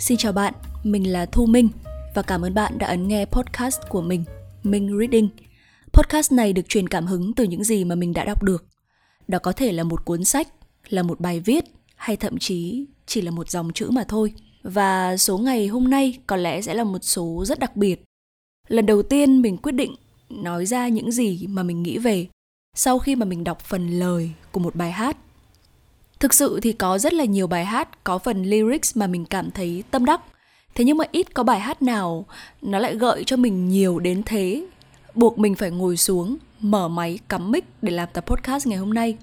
Xin chào bạn, mình là Thu Minh và cảm ơn bạn đã ấn nghe podcast của mình, Minh Reading. Podcast này được truyền cảm hứng từ những gì mà mình đã đọc được. Đó có thể là một cuốn sách, là một bài viết hay thậm chí chỉ là một dòng chữ mà thôi. Và số ngày hôm nay có lẽ sẽ là một số rất đặc biệt. Lần đầu tiên mình quyết định nói ra những gì mà mình nghĩ về sau khi mà mình đọc phần lời của một bài hát Thực sự thì có rất là nhiều bài hát có phần lyrics mà mình cảm thấy tâm đắc. Thế nhưng mà ít có bài hát nào nó lại gợi cho mình nhiều đến thế, buộc mình phải ngồi xuống, mở máy cắm mic để làm tập podcast ngày hôm nay.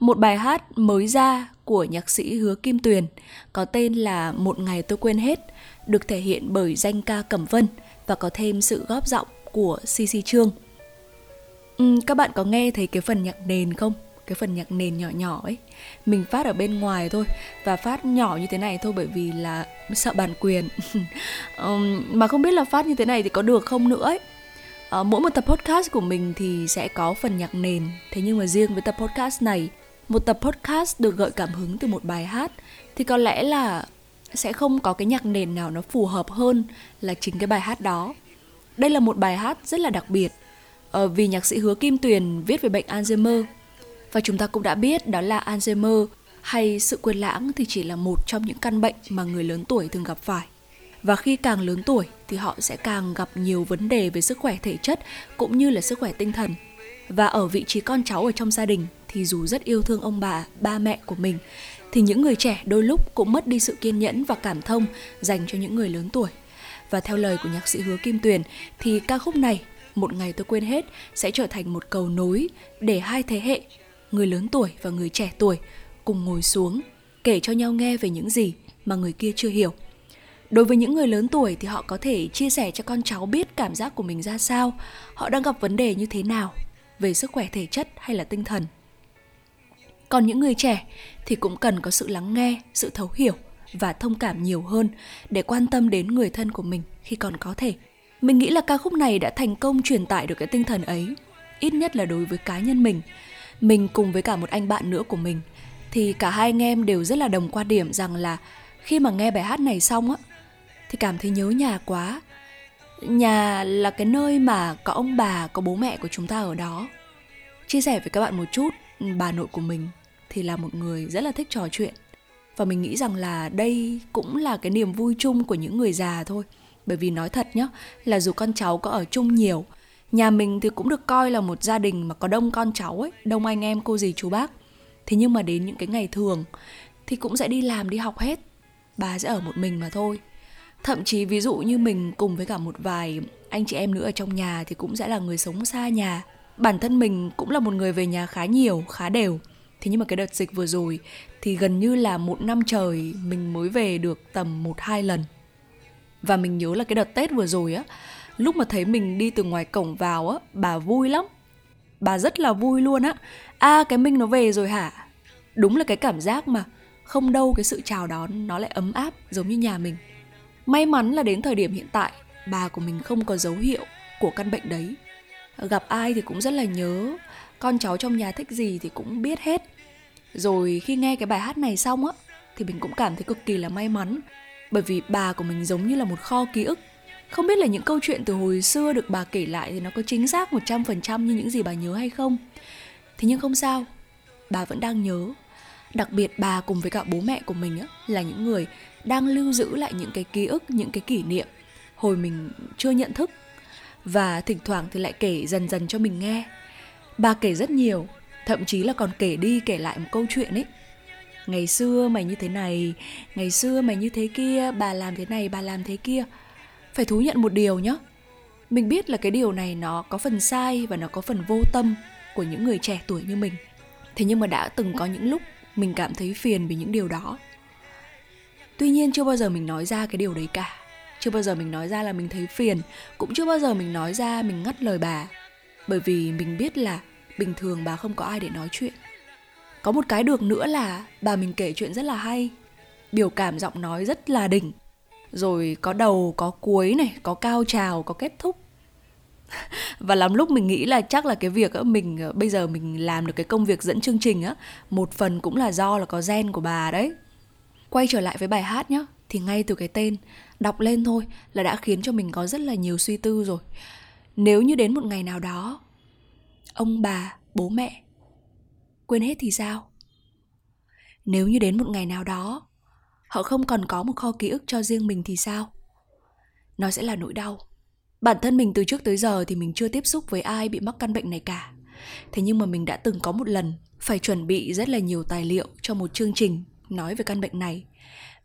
Một bài hát mới ra của nhạc sĩ Hứa Kim Tuyền có tên là Một ngày tôi quên hết, được thể hiện bởi danh ca Cẩm Vân và có thêm sự góp giọng của CC Trương. Ừ, các bạn có nghe thấy cái phần nhạc nền không? Cái phần nhạc nền nhỏ nhỏ ấy. Mình phát ở bên ngoài thôi và phát nhỏ như thế này thôi bởi vì là sợ bản quyền. Um, mà không biết là phát như thế này thì có được không nữa ấy. Uh, mỗi một tập podcast của mình thì sẽ có phần nhạc nền. Thế nhưng mà riêng với tập podcast này một tập podcast được gợi cảm hứng từ một bài hát thì có lẽ là sẽ không có cái nhạc nền nào nó phù hợp hơn là chính cái bài hát đó. Đây là một bài hát rất là đặc biệt uh, vì nhạc sĩ hứa kim tuyền viết về bệnh alzheimer và chúng ta cũng đã biết đó là Alzheimer hay sự quên lãng thì chỉ là một trong những căn bệnh mà người lớn tuổi thường gặp phải. Và khi càng lớn tuổi thì họ sẽ càng gặp nhiều vấn đề về sức khỏe thể chất cũng như là sức khỏe tinh thần. Và ở vị trí con cháu ở trong gia đình thì dù rất yêu thương ông bà, ba mẹ của mình thì những người trẻ đôi lúc cũng mất đi sự kiên nhẫn và cảm thông dành cho những người lớn tuổi. Và theo lời của nhạc sĩ Hứa Kim Tuyền thì ca khúc này một ngày tôi quên hết sẽ trở thành một cầu nối để hai thế hệ người lớn tuổi và người trẻ tuổi cùng ngồi xuống, kể cho nhau nghe về những gì mà người kia chưa hiểu. Đối với những người lớn tuổi thì họ có thể chia sẻ cho con cháu biết cảm giác của mình ra sao, họ đang gặp vấn đề như thế nào, về sức khỏe thể chất hay là tinh thần. Còn những người trẻ thì cũng cần có sự lắng nghe, sự thấu hiểu và thông cảm nhiều hơn để quan tâm đến người thân của mình khi còn có thể. Mình nghĩ là ca khúc này đã thành công truyền tải được cái tinh thần ấy, ít nhất là đối với cá nhân mình mình cùng với cả một anh bạn nữa của mình, thì cả hai anh em đều rất là đồng quan điểm rằng là khi mà nghe bài hát này xong á, thì cảm thấy nhớ nhà quá. Nhà là cái nơi mà có ông bà, có bố mẹ của chúng ta ở đó. Chia sẻ với các bạn một chút ừ, bà nội của mình thì là một người rất là thích trò chuyện. Và mình nghĩ rằng là đây cũng là cái niềm vui chung của những người già thôi. Bởi vì nói thật nhá, là dù con cháu có ở chung nhiều Nhà mình thì cũng được coi là một gia đình mà có đông con cháu ấy, đông anh em cô dì chú bác. Thế nhưng mà đến những cái ngày thường thì cũng sẽ đi làm đi học hết. Bà sẽ ở một mình mà thôi. Thậm chí ví dụ như mình cùng với cả một vài anh chị em nữa ở trong nhà thì cũng sẽ là người sống xa nhà. Bản thân mình cũng là một người về nhà khá nhiều, khá đều. Thế nhưng mà cái đợt dịch vừa rồi thì gần như là một năm trời mình mới về được tầm một hai lần. Và mình nhớ là cái đợt Tết vừa rồi á lúc mà thấy mình đi từ ngoài cổng vào á bà vui lắm. Bà rất là vui luôn á. A à, cái minh nó về rồi hả? Đúng là cái cảm giác mà không đâu cái sự chào đón nó lại ấm áp giống như nhà mình. May mắn là đến thời điểm hiện tại bà của mình không có dấu hiệu của căn bệnh đấy. Gặp ai thì cũng rất là nhớ. Con cháu trong nhà thích gì thì cũng biết hết. Rồi khi nghe cái bài hát này xong á thì mình cũng cảm thấy cực kỳ là may mắn. Bởi vì bà của mình giống như là một kho ký ức không biết là những câu chuyện từ hồi xưa được bà kể lại thì nó có chính xác 100% như những gì bà nhớ hay không. Thế nhưng không sao, bà vẫn đang nhớ. Đặc biệt bà cùng với cả bố mẹ của mình á, là những người đang lưu giữ lại những cái ký ức, những cái kỷ niệm hồi mình chưa nhận thức. Và thỉnh thoảng thì lại kể dần dần cho mình nghe. Bà kể rất nhiều, thậm chí là còn kể đi kể lại một câu chuyện ấy. Ngày xưa mày như thế này, ngày xưa mày như thế kia, bà làm thế này, bà làm thế kia phải thú nhận một điều nhé. Mình biết là cái điều này nó có phần sai và nó có phần vô tâm của những người trẻ tuổi như mình. Thế nhưng mà đã từng có những lúc mình cảm thấy phiền vì những điều đó. Tuy nhiên chưa bao giờ mình nói ra cái điều đấy cả. Chưa bao giờ mình nói ra là mình thấy phiền. Cũng chưa bao giờ mình nói ra mình ngắt lời bà. Bởi vì mình biết là bình thường bà không có ai để nói chuyện. Có một cái được nữa là bà mình kể chuyện rất là hay. Biểu cảm giọng nói rất là đỉnh rồi có đầu, có cuối này, có cao trào, có kết thúc. Và lắm lúc mình nghĩ là chắc là cái việc mình ờ, bây giờ mình làm được cái công việc dẫn chương trình á, một phần cũng là do là có gen của bà đấy. Quay trở lại với bài hát nhá, thì ngay từ cái tên, đọc lên thôi là đã khiến cho mình có rất là nhiều suy tư rồi. Nếu như đến một ngày nào đó, ông bà, bố mẹ, quên hết thì sao? Nếu như đến một ngày nào đó họ không còn có một kho ký ức cho riêng mình thì sao nó sẽ là nỗi đau bản thân mình từ trước tới giờ thì mình chưa tiếp xúc với ai bị mắc căn bệnh này cả thế nhưng mà mình đã từng có một lần phải chuẩn bị rất là nhiều tài liệu cho một chương trình nói về căn bệnh này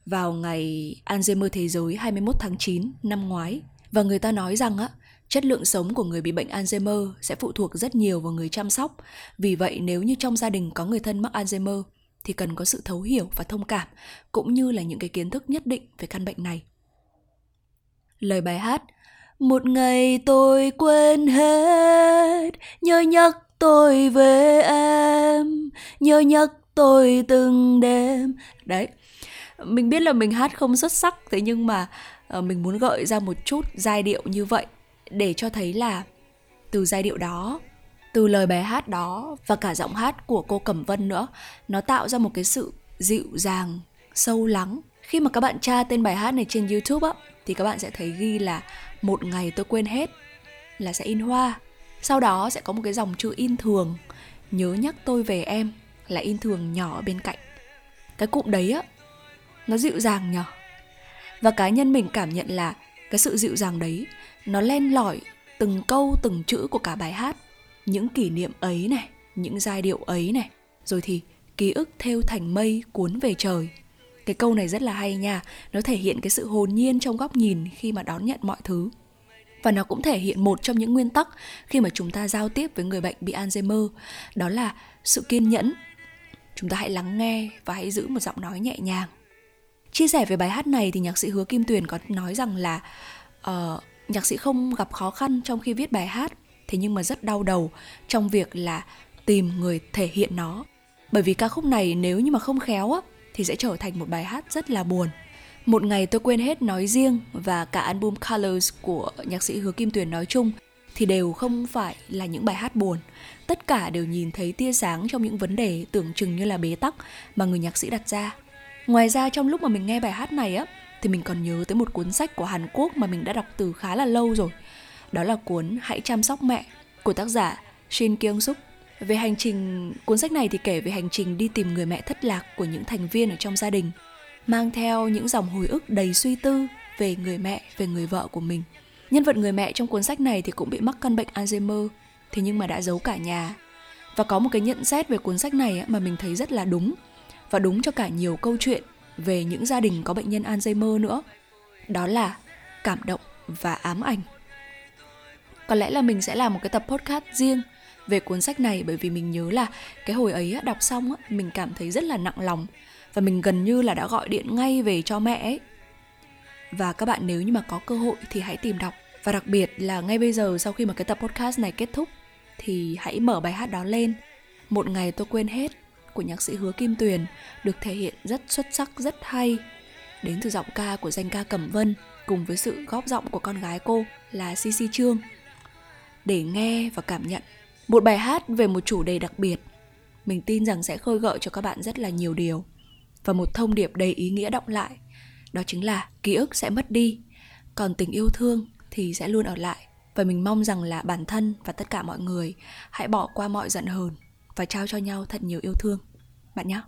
vào ngày Alzheimer thế giới 21 tháng 9 năm ngoái. Và người ta nói rằng á, chất lượng sống của người bị bệnh Alzheimer sẽ phụ thuộc rất nhiều vào người chăm sóc. Vì vậy nếu như trong gia đình có người thân mắc Alzheimer thì cần có sự thấu hiểu và thông cảm cũng như là những cái kiến thức nhất định về căn bệnh này. Lời bài hát Một ngày tôi quên hết Nhớ nhắc tôi về em Nhớ nhắc tôi từng đêm Đấy Mình biết là mình hát không xuất sắc Thế nhưng mà uh, mình muốn gợi ra một chút giai điệu như vậy Để cho thấy là từ giai điệu đó từ lời bài hát đó và cả giọng hát của cô Cẩm Vân nữa, nó tạo ra một cái sự dịu dàng, sâu lắng. Khi mà các bạn tra tên bài hát này trên YouTube á, thì các bạn sẽ thấy ghi là một ngày tôi quên hết là sẽ in hoa. Sau đó sẽ có một cái dòng chữ in thường, nhớ nhắc tôi về em là in thường nhỏ ở bên cạnh. Cái cụm đấy á, nó dịu dàng nhở. Và cá nhân mình cảm nhận là cái sự dịu dàng đấy, nó len lỏi từng câu, từng chữ của cả bài hát những kỷ niệm ấy này những giai điệu ấy này rồi thì ký ức theo thành mây cuốn về trời. Cái câu này rất là hay nha nó thể hiện cái sự hồn nhiên trong góc nhìn khi mà đón nhận mọi thứ. Và nó cũng thể hiện một trong những nguyên tắc khi mà chúng ta giao tiếp với người bệnh bị Alzheimer đó là sự kiên nhẫn. Chúng ta hãy lắng nghe và hãy giữ một giọng nói nhẹ nhàng. Chia sẻ về bài hát này thì nhạc sĩ hứa kim tuyền có nói rằng là uh, nhạc sĩ không gặp khó khăn trong khi viết bài hát thế nhưng mà rất đau đầu trong việc là tìm người thể hiện nó bởi vì ca khúc này nếu như mà không khéo á, thì sẽ trở thành một bài hát rất là buồn một ngày tôi quên hết nói riêng và cả album Colors của nhạc sĩ Hứa Kim Tuyền nói chung thì đều không phải là những bài hát buồn. Tất cả đều nhìn thấy tia sáng trong những vấn đề tưởng chừng như là bế tắc mà người nhạc sĩ đặt ra. Ngoài ra trong lúc mà mình nghe bài hát này á, thì mình còn nhớ tới một cuốn sách của Hàn Quốc mà mình đã đọc từ khá là lâu rồi. Đó là cuốn Hãy chăm sóc mẹ của tác giả Shin Kyung Suk. Về hành trình, cuốn sách này thì kể về hành trình đi tìm người mẹ thất lạc của những thành viên ở trong gia đình, mang theo những dòng hồi ức đầy suy tư về người mẹ, về người vợ của mình. Nhân vật người mẹ trong cuốn sách này thì cũng bị mắc căn bệnh Alzheimer, thế nhưng mà đã giấu cả nhà. Và có một cái nhận xét về cuốn sách này mà mình thấy rất là đúng và đúng cho cả nhiều câu chuyện về những gia đình có bệnh nhân Alzheimer nữa. Đó là cảm động và ám ảnh. Có lẽ là mình sẽ làm một cái tập podcast riêng về cuốn sách này bởi vì mình nhớ là cái hồi ấy đọc xong mình cảm thấy rất là nặng lòng và mình gần như là đã gọi điện ngay về cho mẹ ấy. Và các bạn nếu như mà có cơ hội thì hãy tìm đọc và đặc biệt là ngay bây giờ sau khi mà cái tập podcast này kết thúc thì hãy mở bài hát đó lên. Một ngày tôi quên hết của nhạc sĩ Hứa Kim Tuyền được thể hiện rất xuất sắc, rất hay đến từ giọng ca của danh ca Cẩm Vân cùng với sự góp giọng của con gái cô là CC Trương để nghe và cảm nhận. Một bài hát về một chủ đề đặc biệt. Mình tin rằng sẽ khơi gợi cho các bạn rất là nhiều điều. Và một thông điệp đầy ý nghĩa động lại, đó chính là ký ức sẽ mất đi, còn tình yêu thương thì sẽ luôn ở lại. Và mình mong rằng là bản thân và tất cả mọi người hãy bỏ qua mọi giận hờn và trao cho nhau thật nhiều yêu thương. Bạn nhé